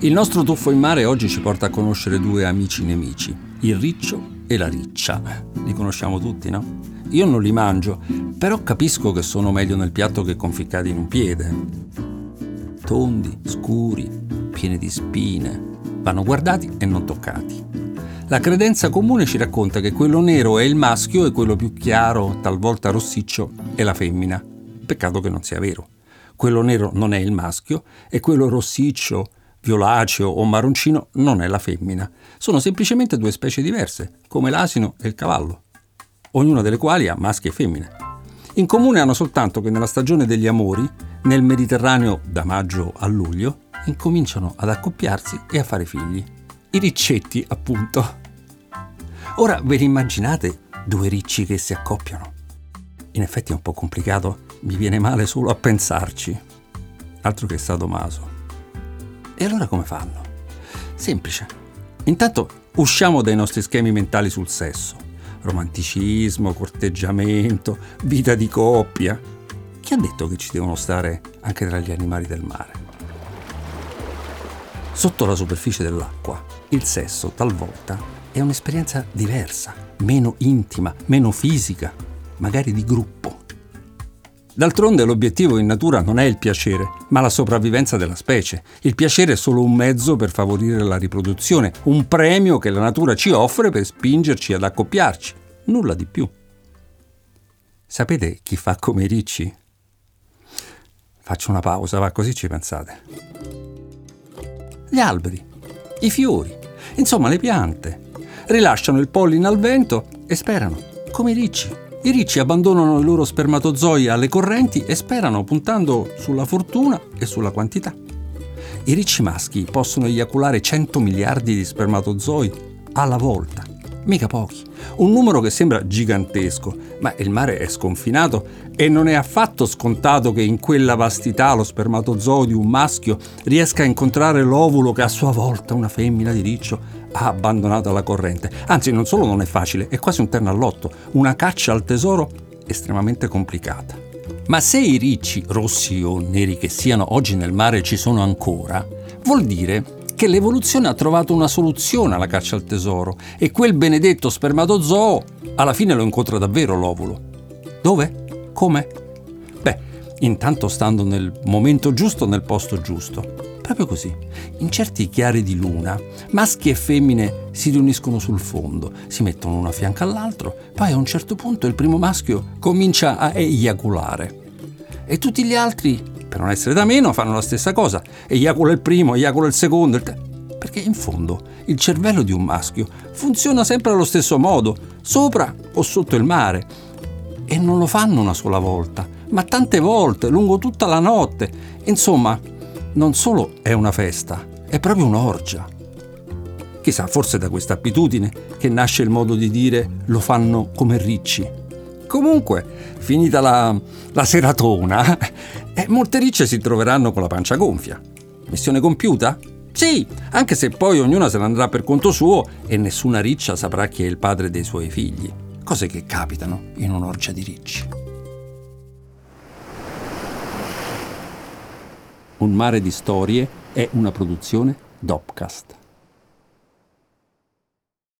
Il nostro tuffo in mare oggi ci porta a conoscere due amici nemici, il riccio e la riccia. Li conosciamo tutti, no? Io non li mangio, però capisco che sono meglio nel piatto che conficcati in un piede. Tondi, scuri, pieni di spine, vanno guardati e non toccati. La credenza comune ci racconta che quello nero è il maschio e quello più chiaro, talvolta rossiccio, è la femmina. Peccato che non sia vero. Quello nero non è il maschio e quello rossiccio, violaceo o marroncino non è la femmina. Sono semplicemente due specie diverse, come l'asino e il cavallo, ognuna delle quali ha maschi e femmine. In comune hanno soltanto che nella stagione degli amori, nel Mediterraneo da maggio a luglio, incominciano ad accoppiarsi e a fare figli. I riccetti, appunto. Ora ve li immaginate due ricci che si accoppiano? In effetti è un po' complicato, mi viene male solo a pensarci. Altro che sadomaso. E allora come fanno? Semplice. Intanto usciamo dai nostri schemi mentali sul sesso. Romanticismo, corteggiamento, vita di coppia. Chi ha detto che ci devono stare anche tra gli animali del mare? Sotto la superficie dell'acqua, il sesso talvolta è un'esperienza diversa, meno intima, meno fisica, magari di gruppo. D'altronde l'obiettivo in natura non è il piacere, ma la sopravvivenza della specie. Il piacere è solo un mezzo per favorire la riproduzione, un premio che la natura ci offre per spingerci ad accoppiarci, nulla di più. Sapete chi fa come i ricci? Faccio una pausa, va così ci pensate. Gli alberi, i fiori, insomma le piante. Rilasciano il polline al vento e sperano, come i ricci, i ricci abbandonano i loro spermatozoi alle correnti e sperano puntando sulla fortuna e sulla quantità. I ricci maschi possono eiaculare 100 miliardi di spermatozoi alla volta, mica pochi. Un numero che sembra gigantesco, ma il mare è sconfinato e non è affatto scontato che in quella vastità lo spermatozoo di un maschio riesca a incontrare l'ovulo che a sua volta una femmina di riccio ha abbandonato alla corrente. Anzi, non solo non è facile, è quasi un terno all'otto, una caccia al tesoro estremamente complicata. Ma se i ricci, rossi o neri che siano oggi nel mare ci sono ancora, vuol dire che l'evoluzione ha trovato una soluzione alla caccia al tesoro e quel benedetto spermatozoo alla fine lo incontra davvero l'ovulo. Dove? Come? Beh, intanto stando nel momento giusto nel posto giusto. Proprio così. In certi chiari di luna, maschi e femmine si riuniscono sul fondo, si mettono uno a fianco all'altro, poi a un certo punto il primo maschio comincia a eiaculare. E tutti gli altri, per non essere da meno, fanno la stessa cosa. Eiacula il primo, eiacula il secondo. Il te- perché in fondo il cervello di un maschio funziona sempre allo stesso modo, sopra o sotto il mare. E non lo fanno una sola volta, ma tante volte, lungo tutta la notte. Insomma, non solo è una festa, è proprio un'orgia. Chissà, forse da questa abitudine che nasce il modo di dire lo fanno come ricci. Comunque, finita la, la seratona, eh, molte ricce si troveranno con la pancia gonfia. Missione compiuta? Sì, anche se poi ognuna se ne andrà per conto suo e nessuna riccia saprà chi è il padre dei suoi figli. Cose che capitano in un'orgia di ricci. Un mare di storie è una produzione Dopcast.